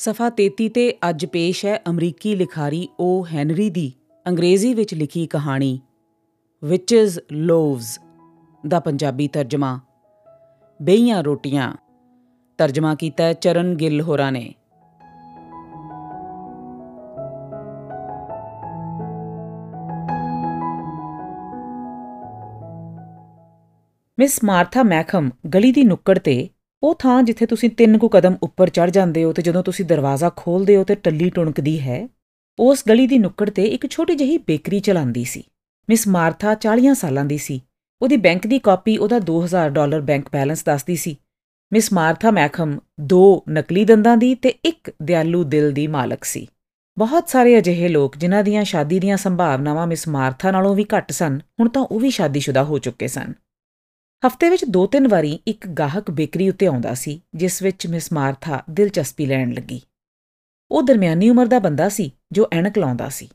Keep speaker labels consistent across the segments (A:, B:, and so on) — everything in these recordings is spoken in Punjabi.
A: ਸਫਾ 33 ਤੇ ਅੱਜ ਪੇਸ਼ ਹੈ ਅਮਰੀਕੀ ਲਿਖਾਰੀ ਓ ਹੈਨਰੀ ਦੀ ਅੰਗਰੇਜ਼ੀ ਵਿੱਚ ਲਿਖੀ ਕਹਾਣੀ ਵਿਚਸ ਲੋਵਸ ਦਾ ਪੰਜਾਬੀ ਤਰਜਮਾ। ਬੇਈਆਂ ਰੋਟੀਆਂ, ਤਰਜਮਾ ਕੀਤਾ ਹੈ ਚਰਨ ਗਿੱਲ ਹੋਰਾਂ ਨੇ। ਮਿਸ ਮਾਰਥਾ ਮੈਕਹਮ ਗਲੀ ਦੀ ਨੁੱਕੜ ਤੇ ਉਹ ਥਾਂ ਜਿੱਥੇ ਤੁਸੀਂ ਤਿੰਨ ਕੁ ਕਦਮ ਉੱਪਰ ਚੜ ਜਾਂਦੇ ਹੋ ਤੇ ਜਦੋਂ ਤੁਸੀਂ ਦਰਵਾਜ਼ਾ ਖੋਲਦੇ ਹੋ ਤੇ ਟੱਲੀ ਟੁਣਕਦੀ ਹੈ, ਉਸ ਗਲੀ ਦੀ ਨੁੱਕੜ ਤੇ ਇੱਕ ਛੋਟੀ ਜਿਹੀ ਬੇਕਰੀ ਚਲਾਉਂਦੀ ਸੀ। ਮਿਸ ਮਾਰਥਾ 40 ਸਾਲਾਂ ਦੀ ਸੀ। ਉਹਦੀ ਬੈਂਕ ਦੀ ਕਾਪੀ ਉਹਦਾ 2000 ਡਾਲਰ ਬੈਂਕ ਬੈਲੈਂਸ ਦੱਸਦੀ ਸੀ। ਮਿਸ ਮਾਰਥਾ ਮੈਕਹਮ ਦੋ ਨਕਲੀ ਦੰਦਾਂ ਦੀ ਤੇ ਇੱਕ ਦਿਆਲੂ ਦਿਲ ਦੀ ਮਾਲਕ ਸੀ। ਬਹੁਤ ਸਾਰੇ ਅਜਿਹੇ ਲੋਕ ਜਿਨ੍ਹਾਂ ਦੀਆਂ ਸ਼ਾਦੀ ਦੀਆਂ ਸੰਭਾਵਨਾਵਾਂ ਮਿਸ ਮਾਰਥਾ ਨਾਲੋਂ ਵੀ ਘੱਟ ਸਨ, ਹੁਣ ਤਾਂ ਉਹ ਵੀ ਸ਼ਾਦੀशुदा ਹੋ ਚੁੱਕੇ ਸਨ। ਹਫ਼ਤੇ ਵਿੱਚ ਦੋ ਤਿੰਨ ਵਾਰੀ ਇੱਕ ਗਾਹਕ ਬੇਕਰੀ ਉੱਤੇ ਆਉਂਦਾ ਸੀ, ਜਿਸ ਵਿੱਚ ਮਿਸ ਮਾਰਥਾ ਦਿਲਚਸਪੀ ਲੈਣ ਲੱਗੀ। ਉਹ ਦਰਮਿਆਨੀ ਉਮਰ ਦਾ ਬੰਦਾ ਸੀ, ਜੋ ਐਨਕ ਲਾਉਂਦਾ ਸੀ।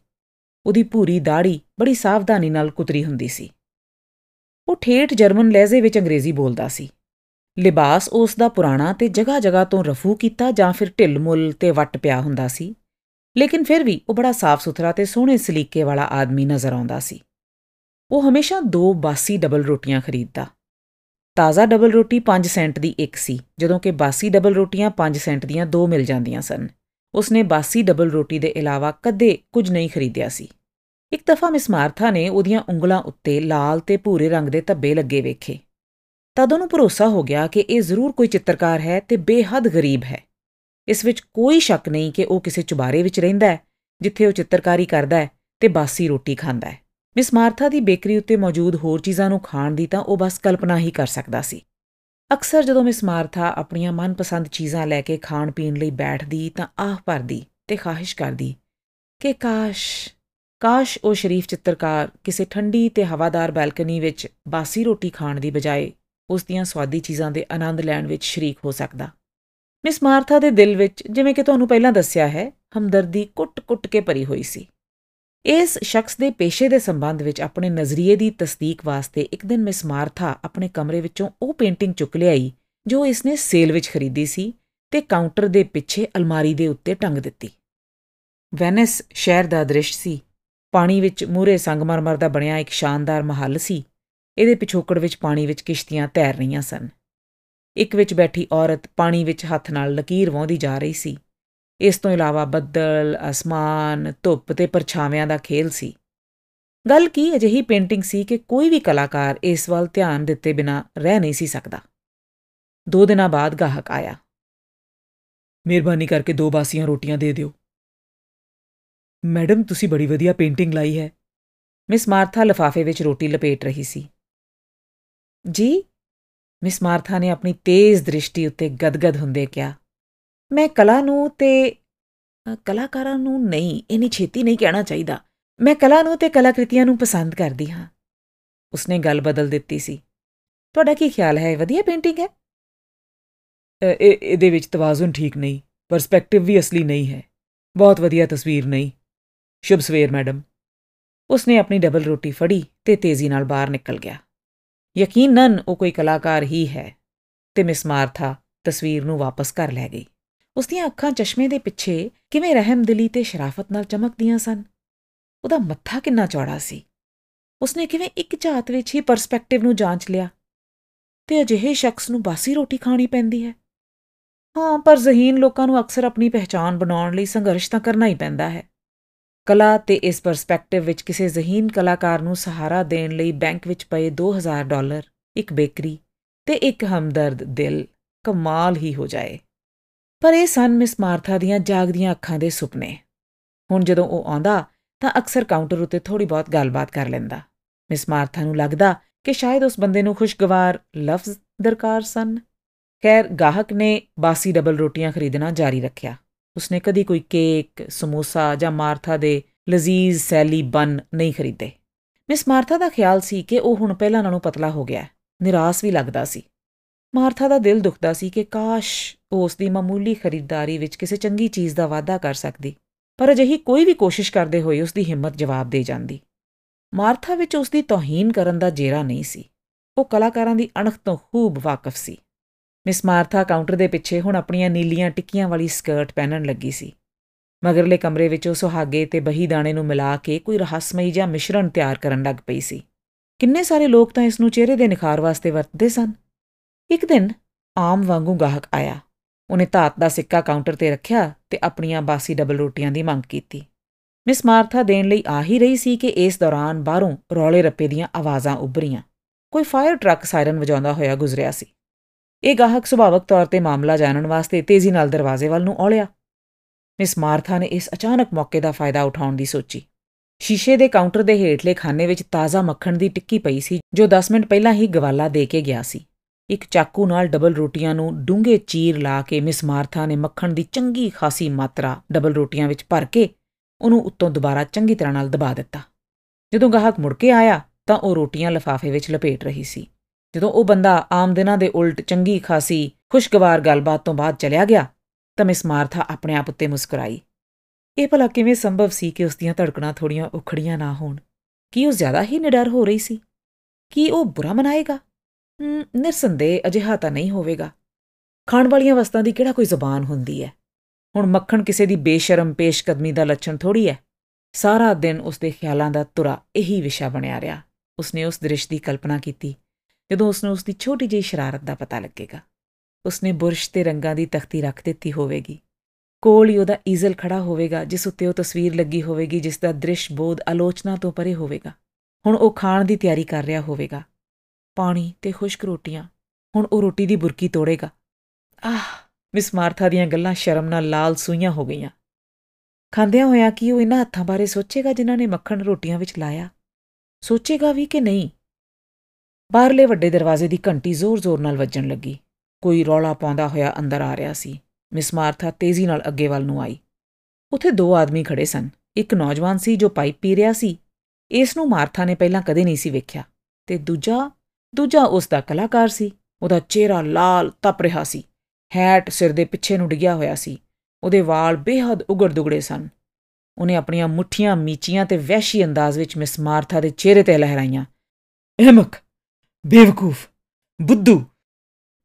A: ਉਹਦੀ ਪੂਰੀ ਦਾੜੀ ਬੜੀ ਸਾਵਧਾਨੀ ਨਾਲ ਕੁਤਰੀ ਹੁੰਦੀ ਸੀ। ਉਹ ਠੇਠ ਜਰਮਨ ਲਹਿਜ਼ੇ ਵਿੱਚ ਅੰਗਰੇਜ਼ੀ ਬੋਲਦਾ ਸੀ। ਲਿਬਾਸ ਉਸ ਦਾ ਪੁਰਾਣਾ ਤੇ ਜਗ੍ਹਾ-ਜਗ੍ਹਾ ਤੋਂ ਰਫੂ ਕੀਤਾ ਜਾਂ ਫਿਰ ਢਿੱਲ-ਮੁੱਲ ਤੇ ਵੱਟ ਪਿਆ ਹੁੰਦਾ ਸੀ। ਲੇਕਿਨ ਫਿਰ ਵੀ ਉਹ ਬੜਾ ਸਾਫ਼-ਸੁਥਰਾ ਤੇ ਸੋਹਣੇ ਸਲੀਕੇ ਵਾਲਾ ਆਦਮੀ ਨਜ਼ਰ ਆਉਂਦਾ ਸੀ। ਉਹ ਹਮੇਸ਼ਾ ਦੋ ਬਾਸੀ ਡਬਲ ਰੋਟੀਆਂ ਖਰੀਦਦਾ। ਤਾਜ਼ਾ ਡਬਲ ਰੋਟੀ 5 ਸੈਂਟ ਦੀ ਇੱਕ ਸੀ, ਜਦੋਂ ਕਿ ਬਾਸੀ ਡਬਲ ਰੋਟੀਆਂ 5 ਸੈਂਟ ਦੀਆਂ ਦੋ ਮਿਲ ਜਾਂਦੀਆਂ ਸਨ। ਉਸਨੇ ਬਾਸੀ ਡਬਲ ਰੋਟੀ ਦੇ ਇਲਾਵਾ ਕਦੇ ਕੁਝ ਨਹੀਂ ਖਰੀਦਿਆ ਸੀ। ਇੱਕ ਦਫਾ ਮਿਸ ਮਾਰਥਾ ਨੇ ਉਹਦੀਆਂ ਉਂਗਲਾਂ ਉੱਤੇ ਲਾਲ ਤੇ ਭੂਰੇ ਰੰਗ ਦੇ ਧੱਬੇ ਲੱਗੇ ਵੇਖੇ। ਤਦ ਉਹਨੂੰ ਭਰੋਸਾ ਹੋ ਗਿਆ ਕਿ ਇਹ ਜ਼ਰੂਰ ਕੋਈ ਚਿੱਤਰਕਾਰ ਹੈ ਤੇ ਬੇਹੱਦ ਗਰੀਬ ਹੈ। ਇਸ ਵਿੱਚ ਕੋਈ ਸ਼ੱਕ ਨਹੀਂ ਕਿ ਉਹ ਕਿਸੇ ਚੁਬਾਰੇ ਵਿੱਚ ਰਹਿੰਦਾ ਹੈ, ਜਿੱਥੇ ਉਹ ਚਿੱਤਰਕਾਰੀ ਕਰਦਾ ਹੈ ਤੇ ਬਾਸੀ ਰੋਟੀ ਖਾਂਦਾ ਹੈ। ਮਿਸ ਮਾਰਥਾ ਦੀ ਬੇਕਰੀ ਉੱਤੇ ਮੌਜੂਦ ਹੋਰ ਚੀਜ਼ਾਂ ਨੂੰ ਖਾਣ ਦੀ ਤਾਂ ਉਹ ਬਸ ਕਲਪਨਾ ਹੀ ਕਰ ਸਕਦਾ ਸੀ। ਅਕਸਰ ਜਦੋਂ ਮਿਸ ਮਾਰਥਾ ਆਪਣੀਆਂ ਮਨਪਸੰਦ ਚੀਜ਼ਾਂ ਲੈ ਕੇ ਖਾਣ ਪੀਣ ਲਈ ਬੈਠਦੀ ਤਾਂ ਆਹ ਭਰਦੀ ਤੇ ਖਾਹਿਸ਼ ਕਰਦੀ ਕਿ ਕਾਸ਼ ਕਾਸ਼ ਉਹ ਸ਼ਰੀਫ ਚਿੱਤਰਕਾਰ ਕਿਸੇ ਠੰਡੀ ਤੇ ਹਵਾਦਾਰ ਬੈਲਕਨੀ ਵਿੱਚ ਬਾਸੀ ਰੋਟੀ ਖਾਣ ਦੀ ਬਜਾਏ ਉਸ ਦੀਆਂ ਸਵਾਦੀ ਚੀਜ਼ਾਂ ਦੇ ਆਨੰਦ ਲੈਣ ਵਿੱਚ ਸ਼ਰੀਕ ਹੋ ਸਕਦਾ। ਮਿਸ ਮਾਰਥਾ ਦੇ ਦਿਲ ਵਿੱਚ ਜਿਵੇਂ ਕਿ ਤੁਹਾਨੂੰ ਪਹਿਲਾਂ ਦੱਸਿਆ ਹੈ, ਹਮਦਰਦੀ ਕੁੱਟ-ਕੁੱਟ ਕੇ ਭਰੀ ਹੋਈ ਸੀ। ਇਸ ਸ਼ਖਸ ਦੇ ਪੇਸ਼ੇ ਦੇ ਸੰਬੰਧ ਵਿੱਚ ਆਪਣੇ ਨਜ਼ਰੀਏ ਦੀ ਤਸਦੀਕ ਵਾਸਤੇ ਇੱਕ ਦਿਨ ਮਿਸ ਮਾਰਥਾ ਆਪਣੇ ਕਮਰੇ ਵਿੱਚੋਂ ਉਹ ਪੇਂਟਿੰਗ ਚੁੱਕ ਲਿਆਈ, ਜੋ ਇਸਨੇ ਸੇਲ ਵਿੱਚ ਖਰੀਦੀ ਸੀ ਤੇ ਕਾਊਂਟਰ ਦੇ ਪਿੱਛੇ ਅਲਮਾਰੀ ਦੇ ਉੱਤੇ ਟੰਗ ਦਿੱਤੀ। ਵੈਨਿਸ ਸ਼ਹਿਰ ਦਾ ਦ੍ਰਿਸ਼ ਸੀ। ਪਾਣੀ ਵਿੱਚ ਮੂਰੇ ਸੰਗਮਰਮਰ ਦਾ ਬਣਿਆ ਇੱਕ ਸ਼ਾਨਦਾਰ ਮਹੱਲ ਸੀ। ਇਹਦੇ ਪਿਛੋਕੜ ਵਿੱਚ ਪਾਣੀ ਵਿੱਚ ਕਿਸ਼ਤੀਆਂ ਤੈਰ ਰਹੀਆਂ ਸਨ। ਇੱਕ ਵਿੱਚ ਬੈਠੀ ਔਰਤ ਪਾਣੀ ਵਿੱਚ ਹੱਥ ਨਾਲ ਲਕੀਰ ਵਾਉਂਦੀ ਜਾ ਰਹੀ ਸੀ। ਇਸ ਤੋਂ ਇਲਾਵਾ ਬੱਦਲ, ਅਸਮਾਨ, ਧੁੱਪ ਤੇ ਪਰਛਾਵਿਆਂ ਦਾ ਖੇਲ ਸੀ। ਗੱਲ ਕੀ ਅਜਿਹੀ ਪੇਂਟਿੰਗ ਸੀ ਕਿ ਕੋਈ ਵੀ ਕਲਾਕਾਰ ਇਸ ਵੱਲ ਧਿਆਨ ਦਿੱਤੇ ਬਿਨਾ ਰਹਿ ਨਹੀਂ ਸੀ ਸਕਦਾ। ਦੋ ਦਿਨਾਂ ਬਾਅਦ ਗਾਹਕ ਆਇਆ। ਮਿਹਰਬਾਨੀ ਕਰਕੇ ਦੋ ਬਾਸੀਆਂ ਰੋਟੀਆਂ ਦੇ ਦਿਓ। ਮੈਡਮ ਤੁਸੀਂ ਬੜੀ ਵਧੀਆ ਪੇਂਟਿੰਗ ਲਾਈ ਹੈ। ਮਿਸ ਮਾਰਥਾ ਲਫਾਫੇ ਵਿੱਚ ਰੋਟੀ ਲਪੇਟ ਰਹੀ ਸੀ। ਜੀ? ਮਿਸ ਮਾਰਥਾ ਨੇ ਆਪਣੀ ਤੇਜ਼ ਦ੍ਰਿਸ਼ਟੀ ਉੱਤੇ ਗਦਗਦ ਹੁੰਦੇ ਕਿਹਾ। ਮੈਂ ਕਲਾ ਨੂੰ ਤੇ ਕਲਾਕਾਰਾਂ ਨੂੰ ਨਹੀਂ, ਇਨੀ ਛੇਤੀ ਨਹੀਂ ਕਹਿਣਾ ਚਾਹੀਦਾ। ਮੈਂ ਕਲਾ ਨੂੰ ਤੇ ਕਲਾਕ੍ਰਿਤੀਆਂ ਨੂੰ ਪਸੰਦ ਕਰਦੀ ਹਾਂ। ਉਸਨੇ ਗੱਲ ਬਦਲ ਦਿੱਤੀ ਸੀ। ਤੁਹਾਡਾ ਕੀ ਖਿਆਲ ਹੈ? ਵਧੀਆ ਪੇਂਟਿੰਗ ਹੈ? ਇਹ, ਇਹਦੇ ਵਿੱਚ ਤਵਾਜ਼ੁਨ ਠੀਕ ਨਹੀਂ, ਪਰਸਪੈਕਟਿਵ ਵੀ ਅਸਲੀ ਨਹੀਂ ਹੈ। ਬਹੁਤ ਵਧੀਆ ਤਸਵੀਰ ਨਹੀਂ। ਸ਼ੁਭ ਸਵੇਰ, ਮੈਡਮ। ਉਸਨੇ ਆਪਣੀ ਡਬਲ ਰੋਟੀ ਫੜੀ ਤੇ ਤੇਜ਼ੀ ਨਾਲ ਬਾਹਰ ਨਿਕਲ ਗਿਆ। ਯਕੀਨਨ ਉਹ ਕੋਈ ਕਲਾਕਾਰ ਹੀ ਹੈ ਤੇ ਮਿਸ ਮਾਰਥਾ ਤਸਵੀਰ ਨੂੰ ਵਾਪਸ ਕਰ ਲੈ ਗਈ। ਉਸ ਦੀਆਂ ਅੱਖਾਂ ਚਸ਼ਮੇ ਦੇ ਪਿੱਛੇ ਕਿਵੇਂ ਰਹਿਮਦਿਲੀ ਤੇ ਸ਼ਰਾਫਤ ਨਾਲ ਚਮਕਦੀਆਂ ਸਨ। ਉਹਦਾ ਮੱਥਾ ਕਿੰਨਾ ਚੌੜਾ ਸੀ। ਉਸਨੇ ਕਿਵੇਂ ਇੱਕ ਝਾਤ ਵਿੱਚ ਹੀ ਪਰਸਪੈਕਟਿਵ ਨੂੰ ਜਾਂਚ ਲਿਆ। ਤੇ ਅਜਿਹੇ ਸ਼ਖਸ ਨੂੰ ਬਾਸੀ ਰੋਟੀ ਖਾਣੀ ਪੈਂਦੀ ਹੈ। ਹਾਂ, ਪਰ ਜ਼ਹੀਨ ਲੋਕਾਂ ਨੂੰ ਅਕਸਰ ਆਪਣੀ ਪਹਿਚਾਨ ਬਣਾਉਣ ਲਈ ਸੰਘਰਸ਼ ਤਾਂ ਕਰਨਾ ਹੀ ਪੈਂਦਾ ਹੈ। ਕਲਾ ਤੇ ਇਸ ਪਰਸਪੈਕਟਿਵ ਵਿੱਚ ਕਿਸੇ ਜ਼ਹੀਨ ਕਲਾਕਾਰ ਨੂੰ ਸਹਾਰਾ ਦੇਣ ਲਈ ਬੈਂਕ ਵਿੱਚ ਪਏ 2000 ਡਾਲਰ, ਇੱਕ ਬੇਕਰੀ ਤੇ ਇੱਕ ਹਮਦਰਦ ਦਿਲ ਕਮਾਲ ਹੀ ਹੋ ਜਾਏ। ਪਰ ਇਹ ਸਨ ਮਿਸ ਮਾਰਥਾ ਦੀਆਂ ਜਾਗਦੀਆਂ ਅੱਖਾਂ ਦੇ ਸੁਪਨੇ। ਹੁਣ ਜਦੋਂ ਉਹ ਆਉਂਦਾ, ਤਾਂ ਅਕਸਰ ਕਾਊਂਟਰ ਉੱਤੇ ਥੋੜੀ ਬਹੁਤ ਗੱਲਬਾਤ ਕਰ ਲੈਂਦਾ। ਮਿਸ ਮਾਰਥਾ ਨੂੰ ਲੱਗਦਾ ਕਿ ਸ਼ਾਇਦ ਉਸ ਬੰਦੇ ਨੂੰ ਖੁਸ਼ਗਵਾਰ ਲਫ਼ਜ਼ ਦਰਕਾਰ ਸਨ। ਖੈਰ, ਗਾਹਕ ਨੇ ਬਾਸੀ ਡਬਲ ਰੋਟੀਆਂ ਖਰੀਦਣਾ ਜਾਰੀ ਰੱਖਿਆ। ਉਸਨੇ ਕਦੀ ਕੋਈ ਕੇਕ, ਸਮੋਸਾ ਜਾਂ ਮਾਰਥਾ ਦੇ ਲਜ਼ੀਜ਼ ਸੈਲੀ ਬਨ ਨਹੀਂ ਖਰੀਦੇ। ਮਿਸ ਮਾਰਥਾ ਦਾ ਖਿਆਲ ਸੀ ਕਿ ਉਹ ਹੁਣ ਪਹਿਲਾਂ ਨਾਲੋਂ ਪਤਲਾ ਹੋ ਗਿਆ। ਨਿਰਾਸ਼ ਵੀ ਲੱਗਦਾ ਸੀ। ਮਾਰਥਾ ਦਾ ਦਿਲ ਦੁਖਦਾ ਸੀ ਕਿ ਕਾਸ਼ ਉਹ ਉਸ ਦੀ ਮਾਮੂਲੀ ਖਰੀਦਦਾਰੀ ਵਿੱਚ ਕਿਸੇ ਚੰਗੀ ਚੀਜ਼ ਦਾ ਵਾਅਦਾ ਕਰ ਸਕਦੀ, ਪਰ ਅਜਿਹੀ ਕੋਈ ਵੀ ਕੋਸ਼ਿਸ਼ ਕਰਦੇ ਹੋਏ ਉਸ ਦੀ ਹਿੰਮਤ ਜਵਾਬ ਦੇ ਜਾਂਦੀ। ਮਾਰਥਾ ਵਿੱਚ ਉਸ ਦੀ ਤੋਹੀਨ ਕਰਨ ਦਾ ਜੇਰਾ ਨਹੀਂ ਸੀ। ਉਹ ਕਲਾਕਾਰਾਂ ਦੀ ਅਣਖ ਤੋਂ ਖੂਬ ਵਾਕਿਫ ਸੀ। ਮਿਸ ਮਾਰਥਾ ਕਾਊਂਟਰ ਦੇ ਪਿੱਛੇ ਹੁਣ ਆਪਣੀਆਂ ਨੀਲੀਆਂ ਟਿੱਕੀਆਂ ਵਾਲੀ ਸਕਰਟ ਪਹਿਨਣ ਲੱਗੀ ਸੀ। ਮਗਰਲੇ ਕਮਰੇ ਵਿੱਚ ਉਹ ਸੁਹਾਗੇ ਤੇ ਬਹੀ ਦਾਣੇ ਨੂੰ ਮਿਲਾ ਕੇ ਕੋਈ ਰਹੱਸਮਈ ਜਿਹਾ ਮਿਸ਼ਰਣ ਤਿਆਰ ਕਰਨ ਲੱਗ ਪਈ ਸੀ। ਕਿੰਨੇ ਸਾਰੇ ਲੋਕ ਤਾਂ ਇਸ ਨੂੰ ਚਿਹਰੇ ਦੇ ਨਿਖਾਰ ਵਾਸਤੇ ਵਰਤਦੇ ਸਨ। ਇੱਕ ਦਿਨ ਆਮ ਵਾਂਗੂ ਗਾਹਕ ਆਇਆ। ਉਹਨੇ ਧਾਤ ਦਾ ਸਿੱਕਾ ਕਾਊਂਟਰ ਤੇ ਰੱਖਿਆ ਤੇ ਆਪਣੀਆਂ ਬਾਸੀ ਡਬਲ ਰੋਟੀਆਂ ਦੀ ਮੰਗ ਕੀਤੀ। ਮਿਸ ਮਾਰਥਾ ਦੇਣ ਲਈ ਆ ਹੀ ਰਹੀ ਸੀ ਕਿ ਇਸ ਦੌਰਾਨ ਬਾਹਰੋਂ ਰੌਲੇ ਰੱਪੇ ਦੀਆਂ ਆਵਾਜ਼ਾਂ ਉੱਭਰੀਆਂ। ਕੋਈ ਫਾਇਰ ਟਰੱਕ ਸਾਇਰਨ ਵਜਾਉਂਦਾ ਹੋਇਆ ਗੁਜ਼ਰਿਆ ਸੀ। ਇਹ ਗਾਹਕ ਸੁਭਾਵਕ ਤੌਰ ਤੇ ਮਾਮਲਾ ਜਾਣਨ ਵਾਸਤੇ ਤੇਜ਼ੀ ਨਾਲ ਦਰਵਾਜ਼ੇ ਵੱਲ ਨੂੰ ਔਲਿਆ। ਮਿਸ ਮਾਰਥਾ ਨੇ ਇਸ ਅਚਾਨਕ ਮੌਕੇ ਦਾ ਫਾਇਦਾ ਉਠਾਉਣ ਦੀ ਸੋਚੀ। ਸ਼ੀਸ਼ੇ ਦੇ ਕਾਊਂਟਰ ਦੇ ਹੇਠਲੇ ਖਾਨੇ ਵਿੱਚ ਤਾਜ਼ਾ ਮੱਖਣ ਦੀ ਟਿੱਕੀ ਪਈ ਸੀ, ਜੋ 10 ਮਿੰਟ ਪਹਿਲਾਂ ਹੀ ਗਵਾਲਾ ਦੇ ਕੇ ਗਿਆ ਸੀ। ਇੱਕ ਚਾਕੂ ਨਾਲ ਡਬਲ ਰੋਟੀਆਂ ਨੂੰ ਡੂੰਘੇ ਚੀਰ ਲਾ ਕੇ ਮਿਸ ਮਾਰਥਾ ਨੇ ਮੱਖਣ ਦੀ ਚੰਗੀ ਖਾਸੀ ਮਾਤਰਾ ਡਬਲ ਰੋਟੀਆਂ ਵਿੱਚ ਭਰ ਕੇ ਉਹਨੂੰ ਉੱਤੋਂ ਦੁਬਾਰਾ ਚੰਗੀ ਤਰ੍ਹਾਂ ਨਾਲ ਦਬਾ ਦਿੱਤਾ। ਜਦੋਂ ਗਾਹਕ ਮੁੜ ਕੇ ਆਇਆ ਤਾਂ ਉਹ ਰੋਟੀਆਂ ਲਫਾਫੇ ਵਿੱਚ ਲਪੇਟ ਰਹੀ ਸੀ। ਜਦੋਂ ਉਹ ਬੰਦਾ ਆਮ ਦਿਨਾਂ ਦੇ ਉਲਟ ਚੰਗੀ ਖਾਸੀ ਖੁਸ਼ਗਵਾਰ ਗੱਲਬਾਤ ਤੋਂ ਬਾਅਦ ਚਲਿਆ ਗਿਆ ਤਾਂ ਮਿਸ ਮਾਰਥਾ ਆਪਣੇ ਆਪ ਉੱਤੇ ਮੁਸਕਰਾਈ। ਇਹ ਭਲਾ ਕਿਵੇਂ ਸੰਭਵ ਸੀ ਕਿ ਉਸ ਦੀਆਂ ਧੜਕਣਾਂ ਥੋੜੀਆਂ ਉਖੜੀਆਂ ਨਾ ਹੋਣ? ਕੀ ਉਹ ਜ਼ਿਆਦਾ ਹੀ ਨਿਡਰ ਹੋ ਰਹੀ ਸੀ? ਕੀ ਉਹ ਬੁਰਾ ਮਨਾਏਗਾ? ਨਿਰਸੰਦੇਹ ਅਜਿਹਾ ਤਾਂ ਨਹੀਂ ਹੋਵੇਗਾ। ਖਾਣ ਵਾਲੀਆਂ ਵਸਤਾਂ ਦੀ ਕਿਹੜਾ ਕੋਈ ਜ਼ੁਬਾਨ ਹੁੰਦੀ ਹੈ ਹੁਣ ਮੱਖਣ ਕਿਸੇ ਦੀ ਬੇਸ਼ਰਮ ਪੇਸ਼ਕਦਮੀ ਦਾ ਲੱਛਣ ਥੋੜੀ ਹੈ ਸਾਰਾ ਦਿਨ ਉਸ ਦੇ ਖਿਆਲਾਂ ਦਾ ਤੁਰਾ ਇਹੀ ਵਿਸ਼ਾ ਬਣਿਆ ਰਿਹਾ। ਉਸਨੇ ਉਸ ਦ੍ਰਿਸ਼ ਦੀ ਕਲਪਨਾ ਕੀਤੀ, ਜਦੋਂ ਉਸਨੂੰ ਉਸ ਦੀ ਛੋਟੀ ਜਿਹੀ ਸ਼ਰਾਰਤ ਦਾ ਪਤਾ ਲੱਗੇਗਾ। ਉਸਨੇ ਬੁਰਸ਼ ਤੇ ਰੰਗਾਂ ਦੀ ਤਖਤੀ ਰੱਖ ਦਿੱਤੀ ਹੋਵੇਗੀ। ਕੋਲ ਹੀ ਉਹਦਾ ਈਜ਼ਲ ਖੜਾ ਹੋਵੇਗਾ, ਜਿਸ ਉੱਤੇ ਉਹ ਤਸਵੀਰ ਲੱਗੀ ਹੋਵੇਗੀ, ਜਿਸ ਦਾ ਦ੍ਰਿਸ਼ ਬੋਧ ਆਲੋਚਨਾ ਤੋਂ ਪਰੇ ਹੋਵੇਗਾ। ਹੁਣ ਉਹ ਖਾਣ ਦੀ ਤਿਆਰੀ ਕਰ ਰਿਹਾ ਹੋਵੇਗਾ। ਪਾਣੀ ਤੇ ਖੁਸ਼ਕ ਰੋਟੀਆਂ। ਹੁਣ ਉਹ ਰੋਟੀ ਦੀ ਬੁਰਕੀ ਤੋੜੇਗਾ। ਆਹ, ਮਿਸ ਮਾਰਥਾ ਦੀਆਂ ਗੱਲਾਂ ਸ਼ਰਮ ਨਾਲ ਲਾਲ ਸੂਈਆਂ ਹੋ ਗਈਆਂ। ਖਾਂਦਿਆਂ ਹੋਇਆ ਕਿ ਉਹ ਇਹਨਾਂ ਹੱਥਾਂ ਬਾਰੇ ਸੋਚੇਗਾ ਜਿਨ੍ਹਾਂ ਨੇ ਮੱਖਣ ਰੋਟੀਆਂ ਵਿੱਚ ਲਾਇਆ? ਸੋਚੇਗਾ ਵੀ ਕਿ ਨਹੀਂ? ਬਾਹਰਲੇ ਵੱਡੇ ਦਰਵਾਜ਼ੇ ਦੀ ਘੰਟੀ ਜ਼ੋਰ-ਜ਼ੋਰ ਨਾਲ ਵੱਜਣ ਲੱਗੀ। ਕੋਈ ਰੌਲਾ ਪਾਉਂਦਾ ਹੋਇਆ ਅੰਦਰ ਆ ਰਿਹਾ ਸੀ। ਮਿਸ ਮਾਰਥਾ ਤੇਜ਼ੀ ਨਾਲ ਅੱਗੇ ਵੱਲ ਨੂੰ ਆਈ। ਉੱਥੇ ਦੋ ਆਦਮੀ ਖੜੇ ਸਨ। ਇੱਕ ਨੌਜਵਾਨ ਸੀ ਜੋ ਪਾਈਪ ਪੀ ਰਿਹਾ ਸੀ। ਇਸ ਨੂੰ ਮਾਰਥਾ ਨੇ ਪਹਿਲਾਂ ਕਦੇ ਨਹੀਂ ਸੀ ਵੇਖਿਆ। ਤੇ ਦੂਜਾ ਦੂਜਾ ਉਸ ਦਾ ਕਲਾਕਾਰ ਸੀ। ਉਹਦਾ ਚਿਹਰਾ ਲਾਲ ਤਪ ਰਿਹਾ ਸੀ। ਹੈਟ ਸਿਰ ਦੇ ਪਿੱਛੇ ਨੂੰ ਡਿੱਗਿਆ ਹੋਇਆ ਸੀ। ਉਹਦੇ ਵਾਲ ਬੇਹੱਦ ਉਗੜ ਦੁਗੜੇ ਸਨ। ਉਹਨੇ ਆਪਣੀਆਂ ਮੁੱਠੀਆਂ ਮੀਚੀਆਂ ਤੇ ਵਹਿਸ਼ੀ ਅੰਦਾਜ਼ ਵਿੱਚ ਮਿਸ ਮਾਰਥਾ ਦੇ ਚਿਹਰੇ ਤੇ ਲਹਿਰਾਈਆਂ। ਅਹਿਮਕ ਬੇਵਕੂਫ, ਬੁੱਧੂ।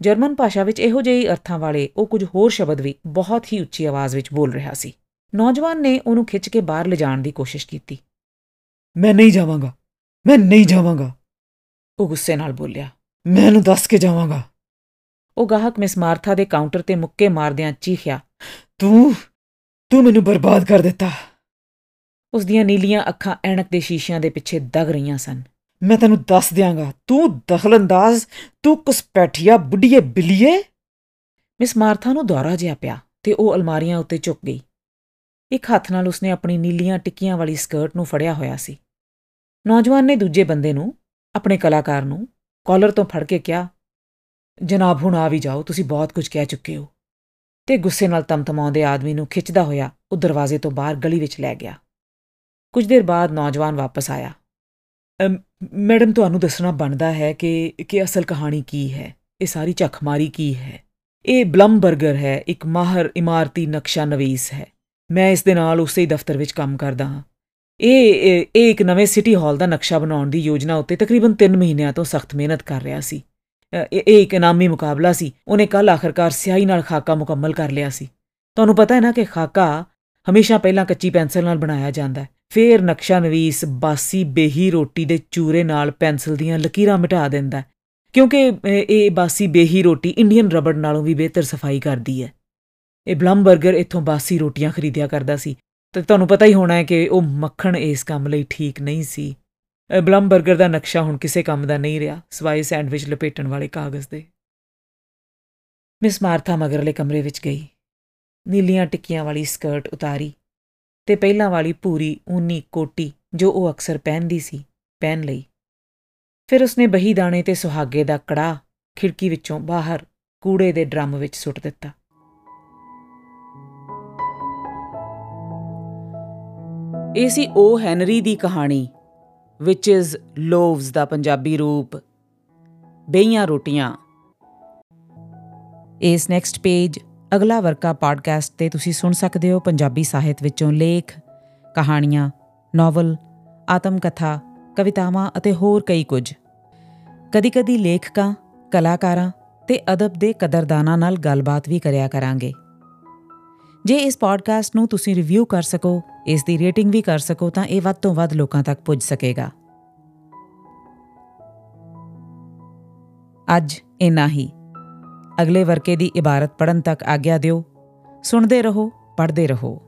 A: ਜਰਮਨ ਭਾਸ਼ਾ ਵਿੱਚ ਇਹੋ ਜਿਹੀ ਅਰਥਾਂ ਵਾਲੇ ਉਹ ਕੁਝ ਹੋਰ ਸ਼ਬਦ ਵੀ ਬਹੁਤ ਹੀ ਉੱਚੀ ਆਵਾਜ਼ ਵਿੱਚ ਬੋਲ ਰਿਹਾ ਸੀ। ਨੌਜਵਾਨ ਨੇ ਉਹਨੂੰ ਖਿੱਚ ਕੇ ਬਾਹਰ ਲਿਜਾਣ ਦੀ ਕੋਸ਼ਿਸ਼ ਕੀਤੀ। ਮੈਂ ਨਹੀਂ ਜਾਵਾਂਗਾ। ਮੈਂ ਨਹੀਂ ਜਾਵਾਂਗਾ। ਉਹ ਗੁੱਸੇ ਨਾਲ ਬੋਲਿਆ ਮੈਂ ਇਹਨੂੰ ਦੱਸ ਕੇ ਜਾਵਾਂਗਾ। ਉਹ ਗਾਹਕ ਮਿਸ ਮਾਰਥਾ ਦੇ ਕਾਊਂਟਰ ਤੇ ਮੁੱਕੇ ਮਾਰਦਿਆਂ ਚੀਖਿਆ, ਤੂੰ ਤੂੰ ਮੈਨੂੰ ਬਰਬਾਦ ਕਰ ਦਿੱਤਾ। ਉਸ ਦੀਆਂ ਨੀਲੀਆਂ ਅੱਖਾਂ ਐਣਕ ਦੇ ਸ਼ੀਸ਼ਿਆਂ ਦੇ ਪਿੱਛੇ ਦਗ ਰਹੀਆਂ ਸਨ। ਮੈਂ ਤੈਨੂੰ ਦੱਸ ਦਿਆਂਗਾ, ਤੂੰ ਦਖਲਅੰਦਾਜ਼, ਤੂੰ ਕੁਸਪੈਠੀਆ ਬੁੱਢੀਏ, ਬਿਲੀਏ? ਮਿਸ ਮਾਰਥਾ ਨੂੰ ਦੌਰਾ ਜਿਹਾ ਪਿਆ ਤੇ ਉਹ ਅਲਮਾਰੀਆਂ ਉੱਤੇ ਝੁਕ ਗਈ। ਇੱਕ ਹੱਥ ਨਾਲ ਉਸਨੇ ਆਪਣੀ ਨੀਲੀਆਂ ਟਿੱਕੀਆਂ ਵਾਲੀ ਸਕਰਟ ਨੂੰ ਫੜਿਆ ਹੋਇਆ ਸੀ। ਨੌਜਵਾਨ ਨੇ ਦੂਜੇ ਬੰਦੇ ਨੂੰ ਆਪਣੇ ਕਲਾਕਾਰ ਨੂੰ ਕਾਲਰ ਤੋਂ ਫੜ ਕੇ ਕਿਹਾ, ਜਨਾਬ, ਹੁਣ ਆ ਵੀ ਜਾਓ, ਤੁਸੀਂ ਬਹੁਤ ਕੁਝ ਕਹਿ ਚੁੱਕੇ ਹੋ। ਤੇ ਗੁੱਸੇ ਨਾਲ ਤਮਤਮਾਉਂਦੇ ਆਦਮੀ ਨੂੰ ਖਿੱਚਦਾ ਹੋਇਆ ਉਹ ਦਰਵਾਜ਼ੇ ਤੋਂ ਬਾਹਰ ਗਲੀ ਵਿੱਚ ਲੈ ਗਿਆ। ਕੁਝ ਦੇਰ ਬਾਅਦ ਨੌਜਵਾਨ ਵਾਪਸ ਆਇਆ। ਮੈਡਮ, ਤੁਹਾਨੂੰ ਦੱਸਣਾ ਬਣਦਾ ਹੈ ਕਿ ਕਿ ਅਸਲ ਕਹਾਣੀ ਕੀ ਹੈ? ਇਹ ਸਾਰੀ ਝਖਮਾਰੀ ਕੀ ਹੈ? ਇਹ ਬਲਮਬਰਗਰ ਹੈ, ਇੱਕ ਮਾਹਰ ਇਮਾਰਤੀ ਨਕਸ਼ਾ ਨਵੀਸ ਹੈ। ਮੈਂ ਇਸ ਦੇ ਨਾਲ ਉਸੇ ਹੀ ਦਫ਼ਤਰ ਵਿੱਚ ਕੰਮ ਕਰਦਾ ਹਾਂ। ਇਹ ਇਹ ਇੱਕ ਨਵੇਂ ਸਿਟੀ ਹਾਲ ਦਾ ਨਕਸ਼ਾ ਬਣਾਉਣ ਦੀ ਯੋਜਨਾ ਉੱਤੇ ਤਕਰੀਬਨ 3 ਮਹੀਨਿਆਂ ਤੋਂ ਸਖਤ ਮਿਹਨਤ ਕਰ ਰਿਹਾ ਸੀ। ਇਹ ਇੱਕ ਇਨਾਮੀ ਮੁਕਾਬਲਾ ਸੀ। ਉਹਨੇ ਕੱਲ ਆਖਰਕਾਰ ਸਿਆਹੀ ਨਾਲ ਖਾਕਾ ਮੁਕੰਮਲ ਕਰ ਲਿਆ ਸੀ। ਤੁਹਾਨੂੰ ਪਤਾ ਹੈ ਨਾ ਕਿ ਖਾਕਾ ਹਮੇਸ਼ਾ ਪਹਿਲਾਂ ਕੱਚੀ ਪੈਨਸਲ ਨਾਲ ਬਣਾਇਆ ਜਾਂਦਾ ਹੈ। ਫੇਰ ਨਕਸ਼ਾ ਨਵੀਸ ਬਾਸੀ ਬੇਹੀ ਰੋਟੀ ਦੇ ਚੂਰੇ ਨਾਲ ਪੈਨਸਲ ਦੀਆਂ ਲਕੀਰਾਂ ਮਿਟਾ ਦਿੰਦਾ ਕਿਉਂਕਿ ਇਹ ਬਾਸੀ ਬੇਹੀ ਰੋਟੀ ਇੰਡੀਅਨ ਰਬੜ ਨਾਲੋਂ ਵੀ ਬਿਹਤਰ ਸਫ਼ਾਈ ਕਰਦੀ ਹੈ। ਇਹ ਬਲਮਬਰਗਰ ਇੱਥੋਂ ਬਾਸੀ ਰੋਟੀਆਂ ਖਰੀਦਿਆ ਕਰਦਾ ਸੀ। ਤੇ ਤੁਹਾਨੂੰ ਪਤਾ ਹੀ ਹੋਣਾ ਹੈ ਕਿ ਉਹ ਮੱਖਣ ਇਸ ਕੰਮ ਲਈ ਠੀਕ ਨਹੀਂ ਸੀ। ਬਲਮਬਰਗਰ ਦਾ ਨਕਸ਼ਾ ਹੁਣ ਕਿਸੇ ਕੰਮ ਦਾ ਨਹੀਂ ਰਿਹਾ ਸਵਾਈ ਸੈਂਡਵਿਚ ਲਪੇਟਣ ਵਾਲੇ ਕਾਗਜ਼ ਦੇ। ਮਿਸ ਮਾਰਥਾ ਮਗਰਲੇ ਕਮਰੇ ਵਿੱਚ ਗਈ। ਨੀਲੀਆਂ ਟਿੱਕੀਆਂ ਵਾਲੀ ਸਕਰਟ ਉਤਾਰੀ ਤੇ ਪਹਿਲਾਂ ਵਾਲੀ ਪੂਰੀ ਊਨੀ ਕੋਟੀ ਜੋ ਉਹ ਅਕਸਰ ਪਹਿਨਦੀ ਸੀ, ਪਹਿਨ ਲਈ। ਫਿਰ ਉਸਨੇ ਬਹੀ ਦਾਣੇ ਤੇ ਸੁਹਾਗੇ ਦਾ ਕੜਾ ਖਿੜਕੀ ਵਿੱਚੋਂ ਬਾਹਰ ਕੂੜੇ ਦੇ ਡਰਮ ਵਿੱਚ ਸੁੱਟ ਦਿੱਤਾ। ਇਹ ਸੀ ਉਹ ਹੈਨਰੀ ਦੀ ਕਹਾਣੀ ਵਿਚ ਇਜ਼ ਲੋਵਸ ਦਾ ਪੰਜਾਬੀ ਰੂਪ, ਬੇਈਆਂ ਰੋਟੀਆਂ। ਇਸ ਨੈਕਸਟ ਪੇਜ ਅਗਲਾ ਵਰਕਾ ਪੋਡਕਾਸਟ ਤੇ ਤੁਸੀਂ ਸੁਣ ਸਕਦੇ ਹੋ ਪੰਜਾਬੀ ਸਾਹਿਤ ਵਿੱਚੋਂ ਲੇਖ, ਕਹਾਣੀਆਂ ਨੋਵਲ ਆਤਮ ਕਥਾ ਕਵਿਤਾਵਾਂ ਅਤੇ ਹੋਰ ਕਈ ਕੁਝ। ਕਦੀ-ਕਦੀ ਲੇਖਕਾਂ, ਕਲਾਕਾਰਾਂ ਤੇ ਅਦਬ ਦੇ ਕਦਰਦਾਨਾਂ ਨਾਲ ਗੱਲਬਾਤ ਵੀ ਕਰਿਆ ਕਰਾਂਗੇ। ਜੇ ਇਸ ਪੋਡਕਾਸਟ ਨੂੰ ਤੁਸੀਂ ਰਿਵਿਊ ਕਰ ਸਕੋ, ਇਸ ਦੀ ਰੇਟਿੰਗ ਵੀ ਕਰ ਸਕੋ, ਤਾਂ ਇਹ ਵੱਧ ਤੋਂ ਵੱਧ ਲੋਕਾਂ ਤੱਕ ਪੁੱਜ ਸਕੇਗਾ। ਅੱਜ ਇਨਾ ਹੀ। ਅਗਲੇ ਵਰਕੇ ਦੀ ਇਬਾਰਤ ਪੜਨ ਤੱਕ ਆਗਿਆ ਦਿਓ। ਸੁਣਦੇ ਰਹੋ, ਪੜ੍ਹਦੇ ਰਹੋ।